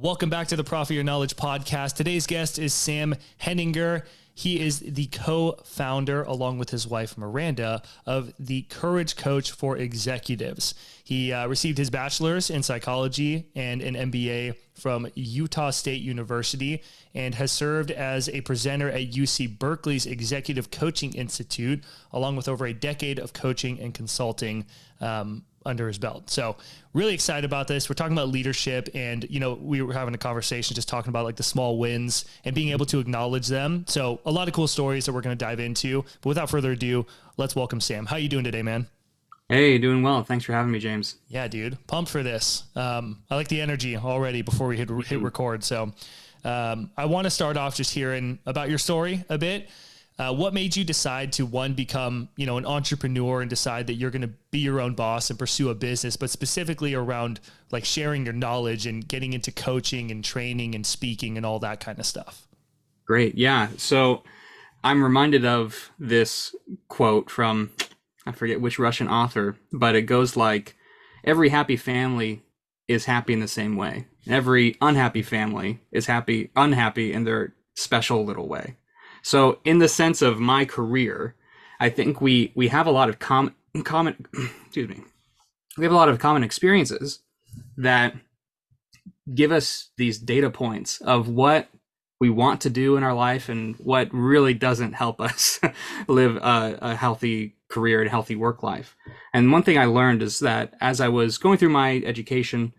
Welcome back to the Profit Your Knowledge podcast. Today's guest is Sam Heninger. He is the co founder, along with his wife Miranda, of the Courage Coach for Executives. He uh, received his bachelor's in psychology and an MBA from Utah State University and has served as a presenter at UC Berkeley's Executive Coaching Institute, along with over a decade of coaching and consulting. Um, under his belt. So really excited about this. We're talking about leadership and you know, we were having a conversation just talking about like the small wins and being able to acknowledge them. So a lot of cool stories that we're going to dive into. But without further ado, let's welcome Sam. How you doing today, man? Hey, doing well. Thanks for having me, James. Yeah, dude. Pumped for this. Um, I like the energy already before we hit hit record. So um, I want to start off just hearing about your story a bit. Uh, what made you decide to one become you know an entrepreneur and decide that you're going to be your own boss and pursue a business, but specifically around like sharing your knowledge and getting into coaching and training and speaking and all that kind of stuff? Great, yeah. So I'm reminded of this quote from I forget which Russian author, but it goes like, "Every happy family is happy in the same way. Every unhappy family is happy unhappy in their special little way." So, in the sense of my career, I think we we have a lot of common common excuse me. We have a lot of common experiences that give us these data points of what we want to do in our life and what really doesn't help us live a, a, healthy career and healthy work life. And one thing I learned is that as I was going through my education,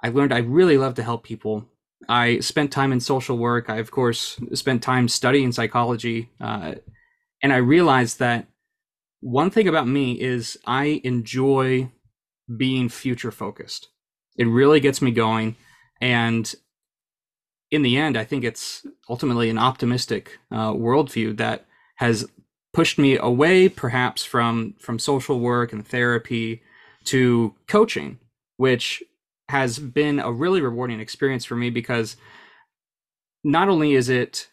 I learned I really love to help people I spent time in social work. I, of course, spent time studying psychology. Uh, and I realized that one thing about me is I enjoy being future focused. It really gets me going. And in the end, I think it's ultimately an optimistic uh, worldview that has pushed me away, perhaps from from social work and therapy, to coaching, which has been a really rewarding experience for me because not only is it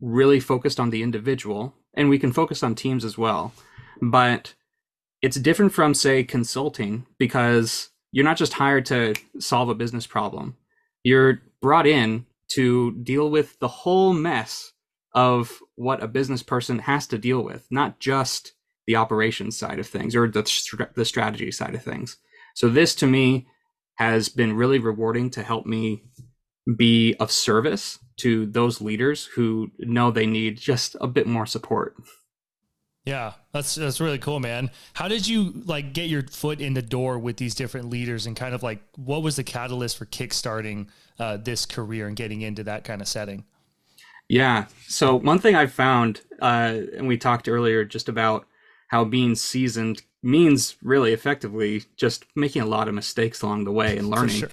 really focused on the individual, and we can focus on teams as well, but it's different from, say, consulting because you're not just hired to solve a business problem. You're brought in to deal with the whole mess of what a business person has to deal with, not just the operations side of things or the, the strategy side of things. So, this to me has been really rewarding to help me be of service to those leaders who know they need just a bit more support. Yeah, that's that's really cool, man. How did you like get your foot in the door with these different leaders and kind of like what was the catalyst for kickstarting uh, this career and getting into that kind of setting? Yeah. So one thing I found, uh, and we talked earlier just about how being seasoned means really effectively just making a lot of mistakes along the way and learning. Sure.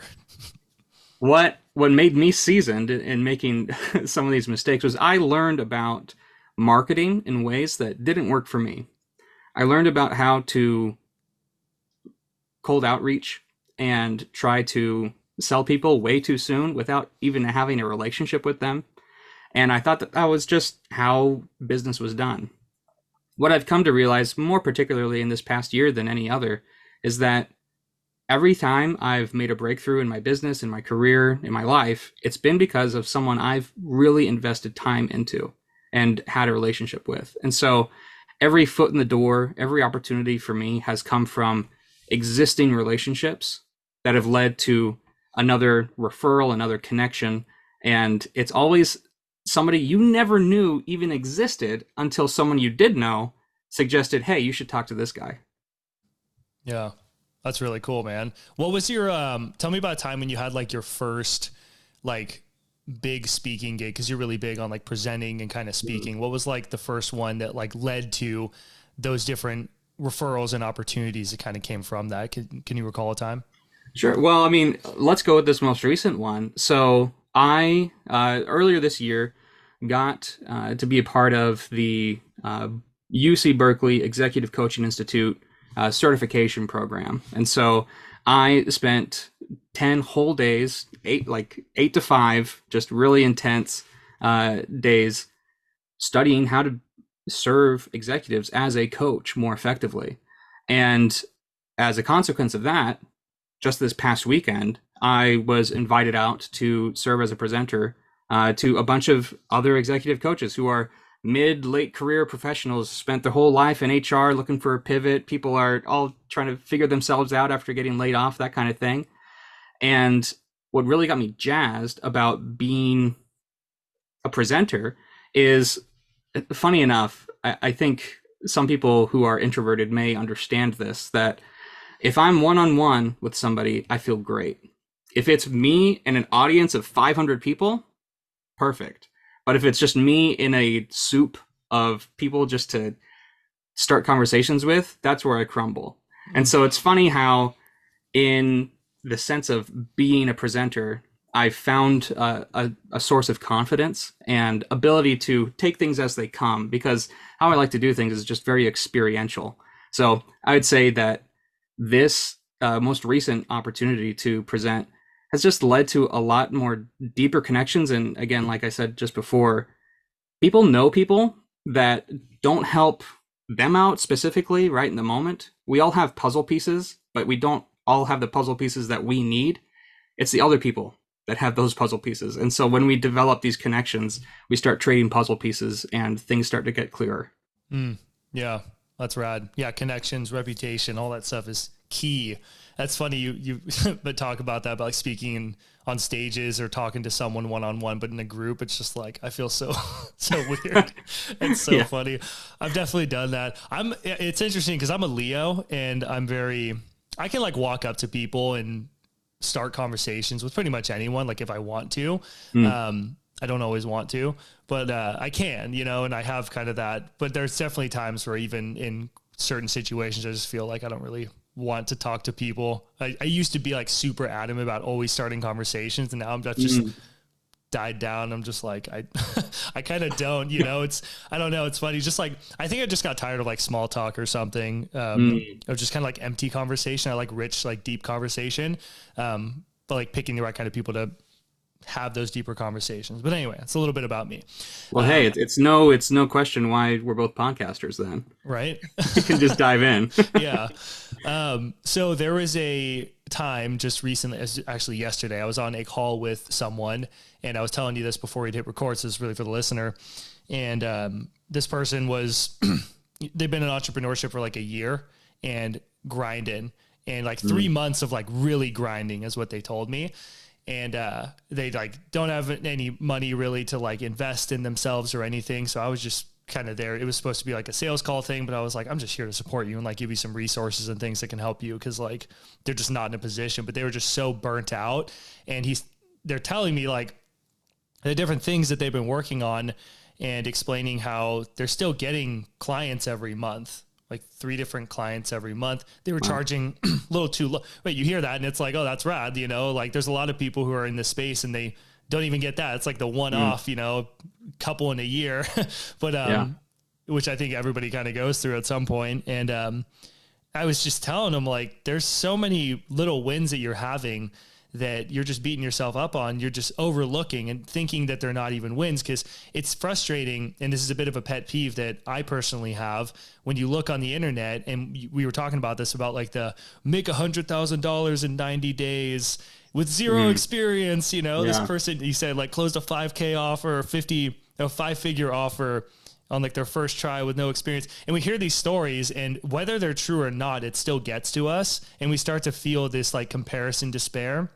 What what made me seasoned in making some of these mistakes was I learned about marketing in ways that didn't work for me. I learned about how to cold outreach and try to sell people way too soon without even having a relationship with them. And I thought that that was just how business was done what I've come to realize, more particularly in this past year than any other, is that every time I've made a breakthrough in my business, in my career, in my life, it's been because of someone I've really invested time into and had a relationship with. And so every foot in the door, every opportunity for me has come from existing relationships that have led to another referral, another connection. And it's always somebody you never knew even existed until someone you did know suggested, "Hey, you should talk to this guy." Yeah. That's really cool, man. What was your um tell me about a time when you had like your first like big speaking gig cuz you're really big on like presenting and kind of speaking. What was like the first one that like led to those different referrals and opportunities that kind of came from that? Can can you recall a time? Sure. Well, I mean, let's go with this most recent one. So, I uh, earlier this year got uh, to be a part of the uh, UC Berkeley Executive Coaching Institute uh, certification program, and so I spent ten whole days, eight like eight to five, just really intense uh, days studying how to serve executives as a coach more effectively, and as a consequence of that, just this past weekend, I was invited out to serve as a presenter uh, to a bunch of other executive coaches who are mid late career professionals spent their whole life in hr looking for a pivot. People are all trying to figure themselves out after getting laid off that kind of thing. And what really got me jazzed about being a presenter is funny enough I, I think some people who are introverted may understand this that if i'm one-on-one with somebody i feel great if it's me and an audience of 500 people perfect but if it's just me in a soup of people just to start conversations with, that's where I crumble. And so it's funny how, in the sense of being a presenter, I found a, a source of confidence and ability to take things as they come because how I like to do things is just very experiential. So I would say that this uh, most recent opportunity to present has just led to a lot more deeper connections. And again, like I said just before, people know people that don't help them out specifically right in the moment. We all have puzzle pieces, but we don't all have the puzzle pieces that we need. It's the other people that have those puzzle pieces. And so when we develop these connections, we start trading puzzle pieces and things start to get clearer. Mm, yeah, that's rad. Yeah, connections, reputation, all that stuff is key that's funny you you but talk about that about like speaking on stages or talking to someone one on one, but in a group, it's just like I feel so so weird. it's so yeah. funny. I've definitely done that. I'm. It's interesting because I'm a Leo and I'm very. I can like walk up to people and start conversations with pretty much anyone. Like if I want to. Mm. Um, I don't always want to, but uh, I can, you know, and I have kind of that. But there's definitely times where even in certain situations, I just feel like I don't really want to talk to people. I, I, used to be like super adamant about always starting conversations, and now I'm just mm. died down. I'm just like I, I kind of don't. You know, it's I don't know. It's funny. Just like I think I just got tired of like small talk or something. Um, mm. Of just kind of like empty conversation. I like rich, like deep conversation. Um, but like picking the right kind of people to have those deeper conversations. But anyway, it's a little bit about me. Well, uh, hey, it's, it's no it's no question why we're both podcasters then. Right? you can just dive in. yeah. Um, so there was a time just recently, actually yesterday, I was on a call with someone, and I was telling you this before we'd hit record. So it's really for the listener. And um, this person was they've been in entrepreneurship for like a year and grinding, and like three mm. months of like really grinding is what they told me and uh, they like don't have any money really to like invest in themselves or anything. So I was just kind of there. It was supposed to be like a sales call thing, but I was like, I'm just here to support you and like give you some resources and things that can help you because like they're just not in a position, but they were just so burnt out. And he's they're telling me like the different things that they've been working on and explaining how they're still getting clients every month like three different clients every month. They were wow. charging a little too low. Wait, you hear that and it's like, oh, that's rad. You know, like there's a lot of people who are in this space and they don't even get that. It's like the one off, mm. you know, couple in a year. but um, yeah. which I think everybody kind of goes through at some point. And um, I was just telling them like, there's so many little wins that you're having that you're just beating yourself up on. You're just overlooking and thinking that they're not even wins because it's frustrating. And this is a bit of a pet peeve that I personally have when you look on the internet. And we were talking about this about like the make a hundred thousand dollars in 90 days with 0 mm. experience. You know, yeah. this person, he said like closed a 5K offer, 50, a five figure offer on like their first try with no experience. And we hear these stories and whether they're true or not, it still gets to us. And we start to feel this like comparison despair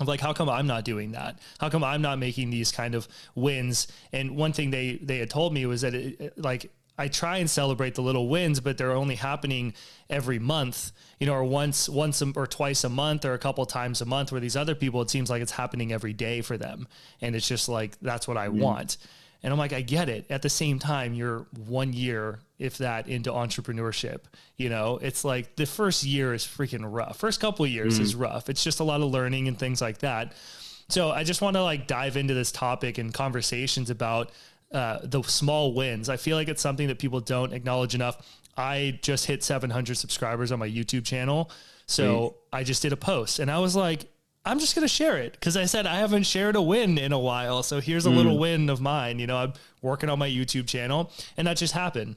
of like how come i'm not doing that? How come i'm not making these kind of wins? And one thing they they had told me was that it, like i try and celebrate the little wins but they're only happening every month you know or once once or twice a month or a couple times a month where these other people it seems like it's happening every day for them and it's just like that's what i mm. want and I'm like, I get it. At the same time, you're one year, if that, into entrepreneurship. You know, it's like the first year is freaking rough. First couple of years mm. is rough. It's just a lot of learning and things like that. So I just want to like dive into this topic and conversations about uh, the small wins. I feel like it's something that people don't acknowledge enough. I just hit 700 subscribers on my YouTube channel. So I just did a post and I was like, I'm just going to share it because I said I haven't shared a win in a while. So here's a mm. little win of mine. You know, I'm working on my YouTube channel and that just happened.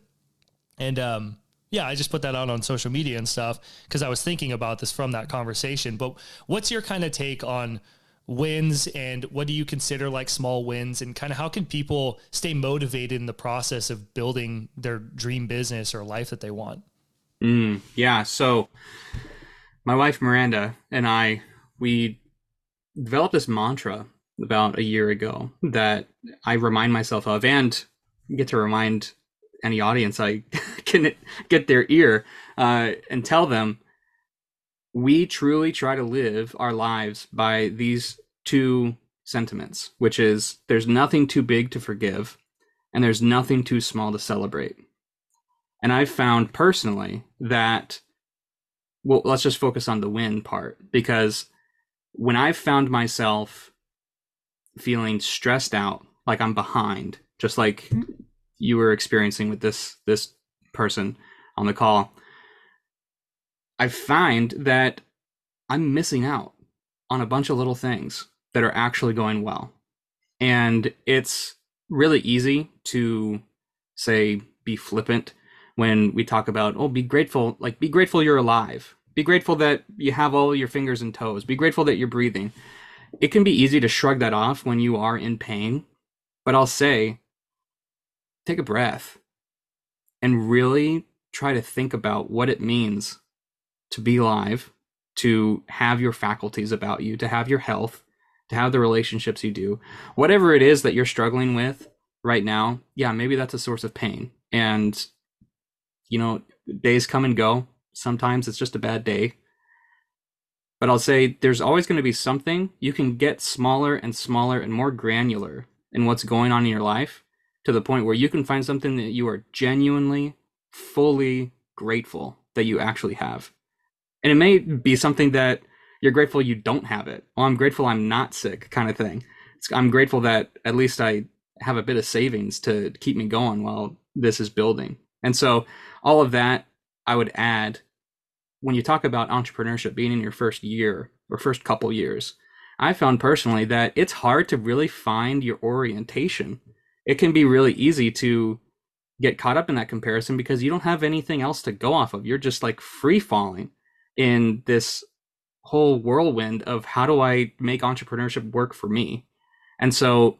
And, um, yeah, I just put that out on social media and stuff because I was thinking about this from that conversation. But what's your kind of take on wins and what do you consider like small wins and kind of how can people stay motivated in the process of building their dream business or life that they want? Mm, yeah. So my wife Miranda and I, we developed this mantra about a year ago that I remind myself of and get to remind any audience I can get their ear uh, and tell them we truly try to live our lives by these two sentiments, which is there's nothing too big to forgive and there's nothing too small to celebrate. And I've found personally that, well, let's just focus on the win part because when I've found myself feeling stressed out, like I'm behind, just like mm-hmm. you were experiencing with this this person on the call, I find that I'm missing out on a bunch of little things that are actually going well. And it's really easy to say be flippant when we talk about, oh, be grateful, like be grateful you're alive. Be grateful that you have all your fingers and toes. Be grateful that you're breathing. It can be easy to shrug that off when you are in pain, but I'll say take a breath and really try to think about what it means to be live, to have your faculties about you, to have your health, to have the relationships you do. Whatever it is that you're struggling with right now, yeah, maybe that's a source of pain. And, you know, days come and go. Sometimes it's just a bad day. But I'll say there's always going to be something you can get smaller and smaller and more granular in what's going on in your life to the point where you can find something that you are genuinely, fully grateful that you actually have. And it may be something that you're grateful you don't have it. Well, I'm grateful I'm not sick, kind of thing. It's, I'm grateful that at least I have a bit of savings to keep me going while this is building. And so, all of that I would add when you talk about entrepreneurship being in your first year or first couple years. I found personally that it's hard to really find your orientation it can be really easy to get caught up in that comparison because you don't have anything else to go off of. You're just like free falling in this whole whirlwind of how do I make entrepreneurship work for me? And so,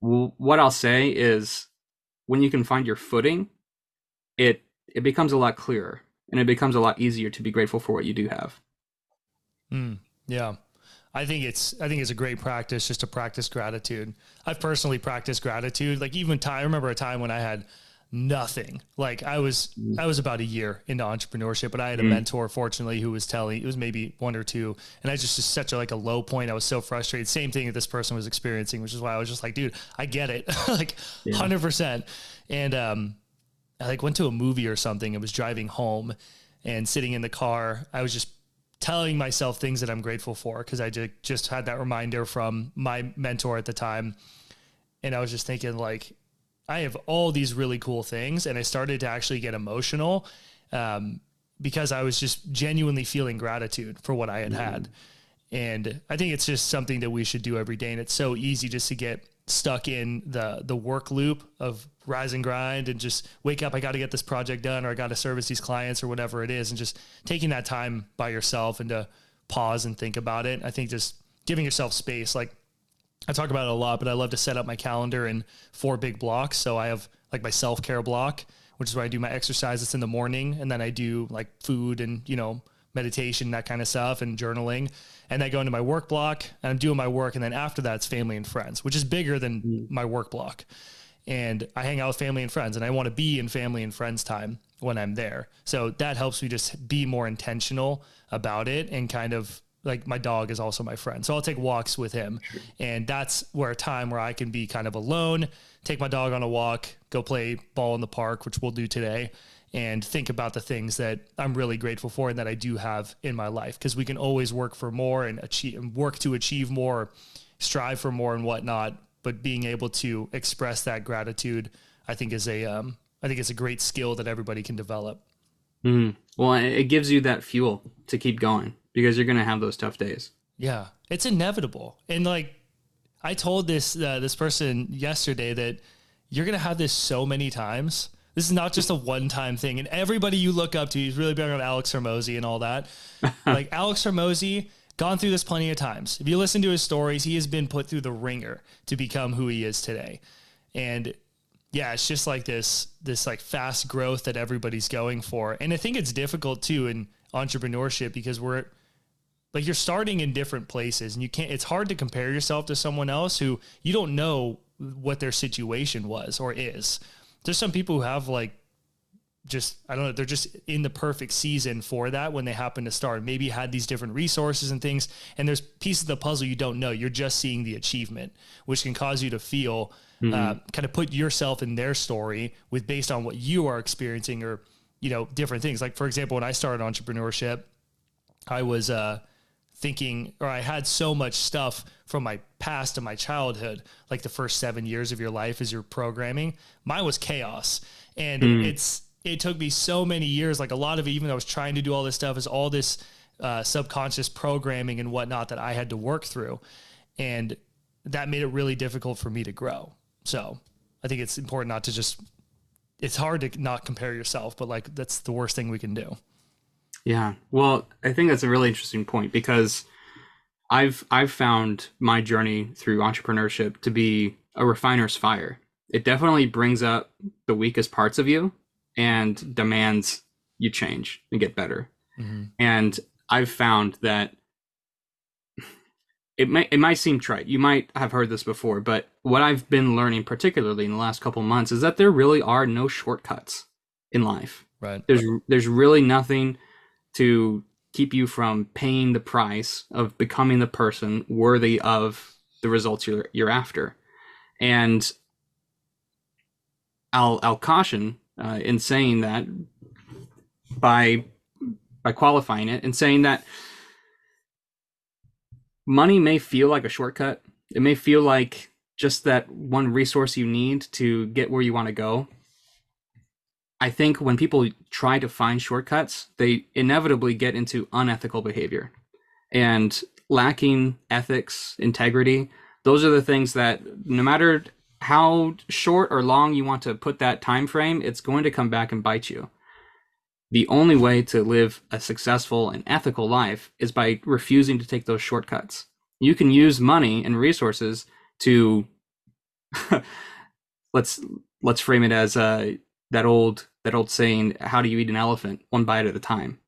what I'll say is when you can find your footing, it it becomes a lot clearer and it becomes a lot easier to be grateful for what you do have. Mm, yeah. I think it's I think it's a great practice just to practice gratitude. I've personally practiced gratitude. Like even time, I remember a time when I had nothing. Like I was mm. I was about a year into entrepreneurship, but I had a mm. mentor fortunately who was telling it was maybe one or two, and I just just such a like a low point. I was so frustrated. Same thing that this person was experiencing, which is why I was just like, dude, I get it, like hundred yeah. percent. And um, I like went to a movie or something. I was driving home and sitting in the car. I was just telling myself things that I'm grateful for because I just had that reminder from my mentor at the time. And I was just thinking, like, I have all these really cool things. And I started to actually get emotional um, because I was just genuinely feeling gratitude for what I had mm-hmm. had. And I think it's just something that we should do every day. And it's so easy just to get stuck in the the work loop of rise and grind and just wake up i got to get this project done or i got to service these clients or whatever it is and just taking that time by yourself and to pause and think about it i think just giving yourself space like i talk about it a lot but i love to set up my calendar in four big blocks so i have like my self-care block which is where i do my exercises in the morning and then i do like food and you know meditation, that kind of stuff, and journaling. And I go into my work block and I'm doing my work. And then after that, it's family and friends, which is bigger than mm. my work block. And I hang out with family and friends, and I want to be in family and friends time when I'm there. So that helps me just be more intentional about it and kind of like my dog is also my friend. So I'll take walks with him. And that's where a time where I can be kind of alone, take my dog on a walk, go play ball in the park, which we'll do today and think about the things that I'm really grateful for and that I do have in my life. Because we can always work for more and achieve and work to achieve more, strive for more and whatnot. But being able to express that gratitude, I think is a um, I think it's a great skill that everybody can develop. Mm. Well, it gives you that fuel to keep going because you're going to have those tough days. Yeah, it's inevitable. And like I told this uh, this person yesterday that you're going to have this so many times This is not just a one time thing. And everybody you look up to, he's really big on Alex Hormozi and all that. like Alex Hormozi, gone through this plenty of times. If you listen to his stories, he has been put through the ringer to become who he is today. And yeah, it's just like this this like fast growth that everybody's going for. And I think it's difficult too in entrepreneurship because we're like you're starting in different places and you can't it's hard to compare yourself to someone else who you don't know what their situation was or is. There's some people who have like just I don't know, they're just in the perfect season for that when they happen to start. Maybe had these different resources and things, and there's pieces of the puzzle you don't know. You're just seeing the achievement, which can cause you to feel mm-hmm. uh, kind of put yourself in their story with based on what you are experiencing or you know different things. Like for example, when I started entrepreneurship, I was uh, thinking, or I had so much stuff from my past and my childhood, like the first seven years of your life as you're programming. Mine was chaos, and mm. it's it took me so many years. Like a lot of it, even though I was trying to do all this stuff, is all this uh, subconscious programming and whatnot that I had to work through, and that made it really difficult for me to grow. So I think it's important not to just. It's hard to not compare yourself, but like that's the worst thing we can do. Yeah. Well, I think that's a really interesting point because I've I've found my journey through entrepreneurship to be a refiner's fire. It definitely brings up the weakest parts of you and demands you change and get better. Mm-hmm. And I've found that it might it might seem trite. You might have heard this before, but what I've been learning particularly in the last couple months is that there really are no shortcuts in life. Right. There's there's really nothing to keep you from paying the price of becoming the person worthy of the results you're you're after. And I'll I'll caution uh, in saying that by by qualifying it and saying that money may feel like a shortcut. It may feel like just that one resource you need to get where you want to go. I think when people try to find shortcuts, they inevitably get into unethical behavior. And lacking ethics, integrity, those are the things that no matter how short or long you want to put that time frame, it's going to come back and bite you. The only way to live a successful and ethical life is by refusing to take those shortcuts. You can use money and resources to let's let's frame it as uh, that old that old saying, how do you eat an elephant? One bite at a time.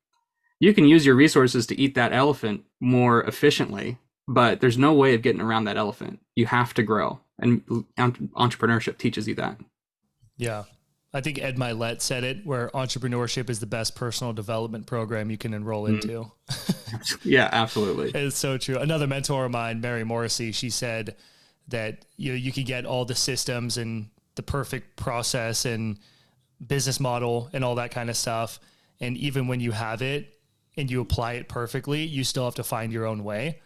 You can use your resources to eat that elephant more efficiently, but there's no way of getting around that elephant. You have to grow and entrepreneurship teaches you that. Yeah. I think Ed Mylett said it where entrepreneurship is the best personal development program you can enroll mm. into. yeah, absolutely. it's so true. Another mentor of mine, Mary Morrissey, she said that you know you can get all the systems and the perfect process and business model and all that kind of stuff and even when you have it and you apply it perfectly, you still have to find your own way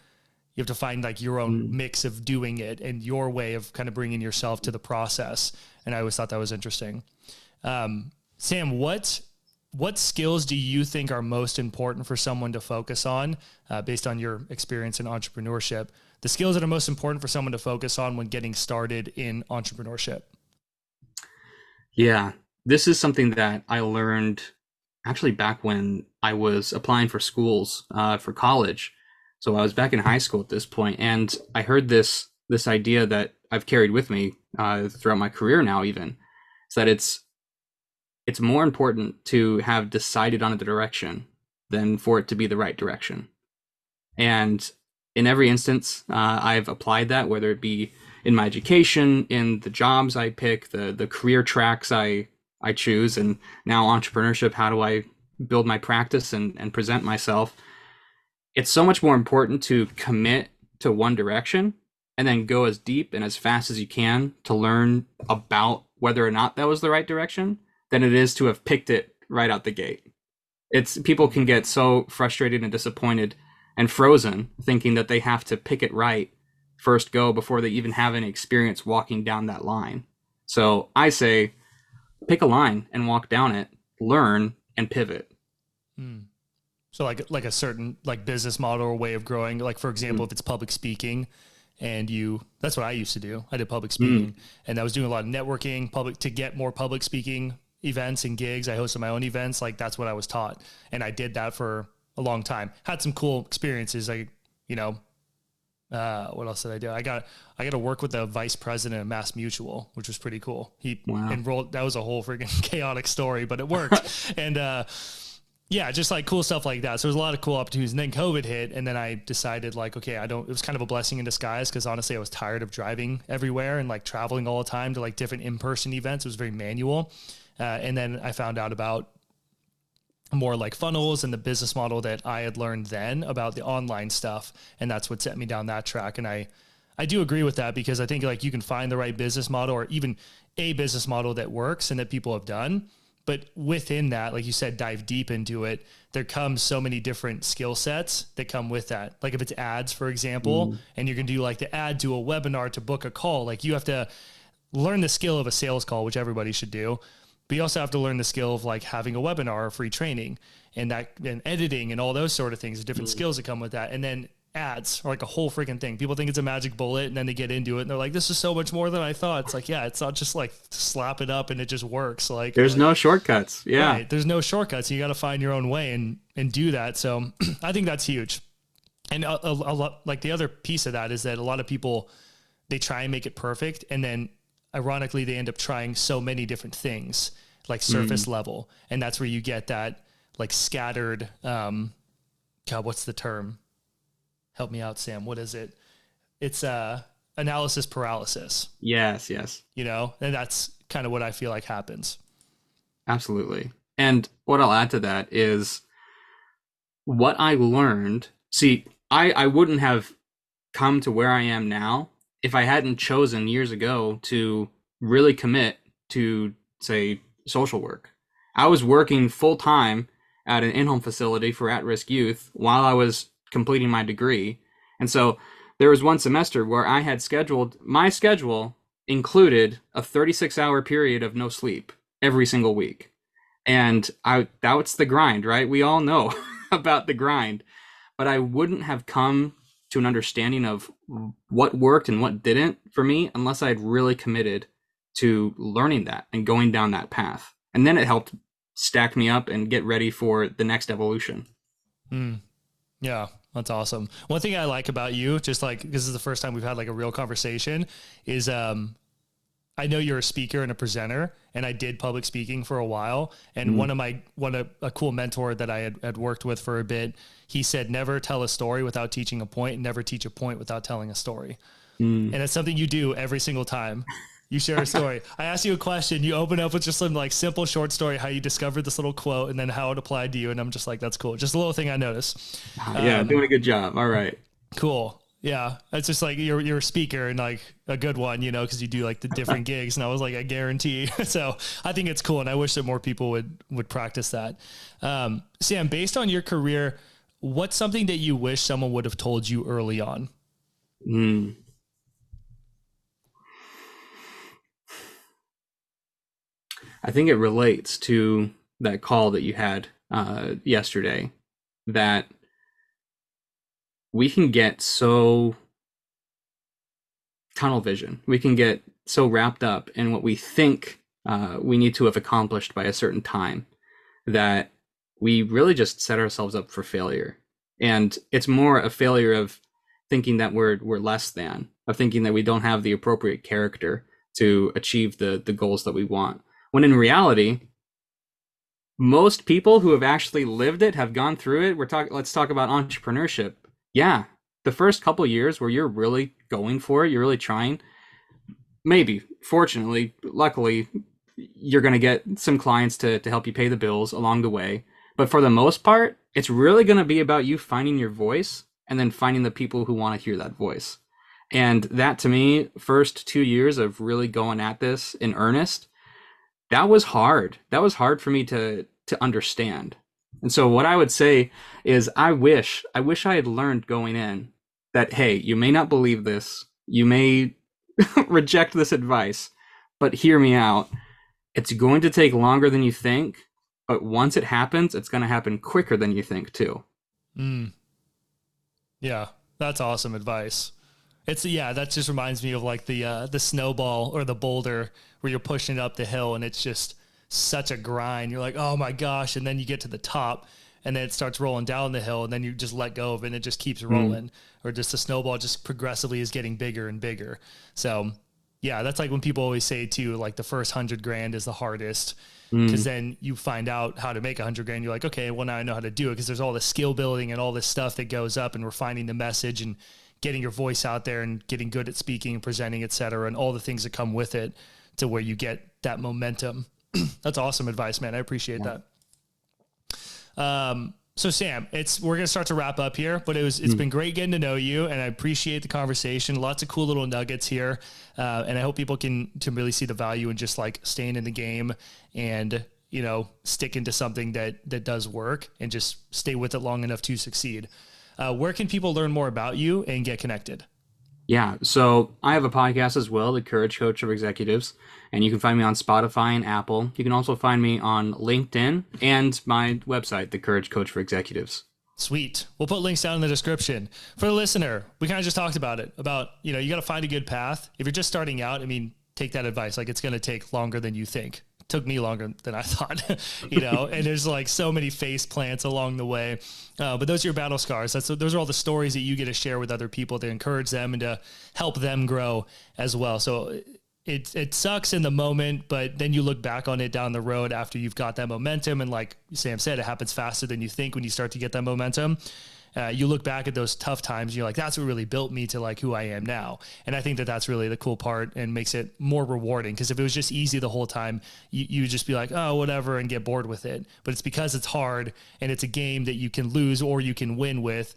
you have to find like your own mm. mix of doing it and your way of kind of bringing yourself to the process. And I always thought that was interesting. Um, Sam, what what skills do you think are most important for someone to focus on, uh, based on your experience in entrepreneurship? The skills that are most important for someone to focus on when getting started in entrepreneurship. Yeah, this is something that I learned actually back when I was applying for schools uh, for college. So I was back in high school at this point, and I heard this this idea that I've carried with me uh, throughout my career now. Even is that it's it's more important to have decided on the direction than for it to be the right direction. And in every instance, uh, I've applied that, whether it be in my education, in the jobs I pick, the the career tracks I I choose, and now entrepreneurship. How do I build my practice and, and present myself? It's so much more important to commit to one direction and then go as deep and as fast as you can to learn about whether or not that was the right direction than it is to have picked it right out the gate. It's people can get so frustrated and disappointed and frozen thinking that they have to pick it right first go before they even have any experience walking down that line. So I say pick a line and walk down it, learn and pivot. Hmm. So like like a certain like business model or way of growing. Like for example, mm. if it's public speaking, and you that's what I used to do. I did public speaking, mm. and I was doing a lot of networking, public to get more public speaking events and gigs. I hosted my own events. Like that's what I was taught. And I did that for a long time. Had some cool experiences. I, you know, uh, what else did I do? I got I got to work with the vice president of Mass Mutual, which was pretty cool. He wow. enrolled. That was a whole freaking chaotic story, but it worked. and uh, yeah, just like cool stuff like that. So there's a lot of cool opportunities. And then COVID hit, and then I decided like, okay, I don't. It was kind of a blessing in disguise because honestly, I was tired of driving everywhere and like traveling all the time to like different in person events. It was very manual. Uh, and then I found out about more like funnels and the business model that I had learned then about the online stuff. And that's what set me down that track. And I, I do agree with that because I think like you can find the right business model or even a business model that works and that people have done. But within that, like you said, dive deep into it. There comes so many different skill sets that come with that. Like if it's ads, for example, mm. and you're gonna do like the ad to a webinar to book a call, like you have to learn the skill of a sales call, which everybody should do but you also have to learn the skill of like having a webinar or free training and that and editing and all those sort of things, the different mm. skills that come with that. And then ads are like a whole freaking thing. People think it's a magic bullet and then they get into it and they're like, this is so much more than I thought. It's like, yeah, it's not just like slap it up and it just works. Like there's like, no shortcuts. Yeah. Right, there's no shortcuts. You got to find your own way and, and do that. So I think that's huge. And a, a, a lot, like the other piece of that is that a lot of people, they try and make it perfect. And then ironically, they end up trying so many different things like surface mm. level. And that's where you get that like scattered, um, God, what's the term? Help me out, Sam. What is it? It's uh analysis paralysis. Yes, yes. You know, and that's kind of what I feel like happens. Absolutely. And what I'll add to that is what I learned. See, I, I wouldn't have come to where I am now if I hadn't chosen years ago to really commit to, say, social work. I was working full time at an in home facility for at risk youth while I was completing my degree. And so there was one semester where I had scheduled my schedule included a 36 hour period of no sleep every single week. And I that's the grind, right? We all know about the grind. But I wouldn't have come to an understanding of what worked and what didn't for me unless I had really committed to learning that and going down that path. And then it helped stack me up and get ready for the next evolution. Mm. Yeah, that's awesome. One thing I like about you, just like this is the first time we've had like a real conversation, is um I know you're a speaker and a presenter, and I did public speaking for a while. And mm one of my one of a cool mentor that I had, had worked with for a bit, he said, "Never tell a story without teaching a point, and never teach a point without telling a story." Mm. And it's something you do every single time. You share a story. I ask you a question. You open up with just some like simple short story, how you discovered this little quote, and then how it applied to you. And I'm just like, that's cool. Just a little thing I noticed. Yeah, um, doing a good job. All right. Cool. Yeah, it's just like you're you're a speaker and like a good one, you know, because you do like the different gigs. And I was like, I guarantee. so I think it's cool, and I wish that more people would would practice that. Um, Sam, based on your career, what's something that you wish someone would have told you early on? Hmm. I think it relates to that call that you had uh, yesterday that we can get so tunnel vision. We can get so wrapped up in what we think uh, we need to have accomplished by a certain time that we really just set ourselves up for failure. And it's more a failure of thinking that we're we're less than, of thinking that we don't have the appropriate character to achieve the the goals that we want. When in reality, most people who have actually lived it have gone through it. We're talking. Let's talk about entrepreneurship. Yeah, the first couple years where you're really going for it, you're really trying. Maybe, fortunately, luckily, you're going to get some clients to to help you pay the bills along the way. But for the most part, it's really going to be about you finding your voice and then finding the people who want to hear that voice. And that to me, first two years of really going at this in earnest that was hard. That was hard for me to to understand. And so what I would say is I wish I wish I had learned going in that hey, you may not believe this. You may reject this advice, but hear me out. It's going to take longer than you think, but once it happens, it's going to happen quicker than you think too. Mm. Yeah, that's awesome advice. It's yeah, that just reminds me of like the uh, the snowball or the boulder where you're pushing it up the hill and it's just such a grind. You're like, oh my gosh. And then you get to the top and then it starts rolling down the hill and then you just let go of it and it just keeps rolling mm. or just the snowball just progressively is getting bigger and bigger. So yeah, that's like when people always say too, like the first hundred grand is the hardest because mm. then you find out how to make a hundred grand. You're like, okay, well now I know how to do it because there's all the skill building and all this stuff that goes up and refining the message and getting your voice out there and getting good at speaking and presenting, et cetera, and all the things that come with it to where you get that momentum. That's awesome advice, man. I appreciate yeah. that. Um, so Sam, it's we're gonna start to wrap up here, but it was it's mm. been great getting to know you, and I appreciate the conversation. Lots of cool little nuggets here, uh, and I hope people can to really see the value in just like staying in the game and you know sticking to something that that does work and just stay with it long enough to succeed. Uh, where can people learn more about you and get connected? Yeah, so I have a podcast as well, The Courage Coach of Executives, and you can find me on Spotify and Apple. You can also find me on LinkedIn and my website, The Courage Coach for Executives. Sweet. We'll put links down in the description. For the listener, we kind of just talked about it about, you know, you got to find a good path. If you're just starting out, I mean, take that advice. Like it's going to take longer than you think took me longer than I thought, you know, and there's like so many face plants along the way. Uh, but those are your battle scars. That's those are all the stories that you get to share with other people to encourage them and to help them grow as well. So it it sucks in the moment, but then you look back on it down the road after you've got that momentum, and like Sam said, it happens faster than you think when you start to get that momentum uh, you look back at those tough times, you're like, that's what really built me to like who I am now. And I think that that's really the cool part and makes it more rewarding. Because if it was just easy the whole time, you, you just be like, oh, whatever, and get bored with it. But it's because it's hard and it's a game that you can lose or you can win with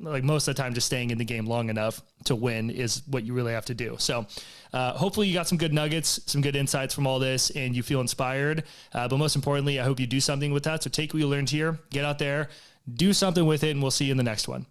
like most of the time just staying in the game long enough to win is what you really have to do so uh, hopefully you got some good nuggets some good insights from all this and you feel inspired uh, but most importantly i hope you do something with that so take what you learned here get out there do something with it, and we'll see you in the next one.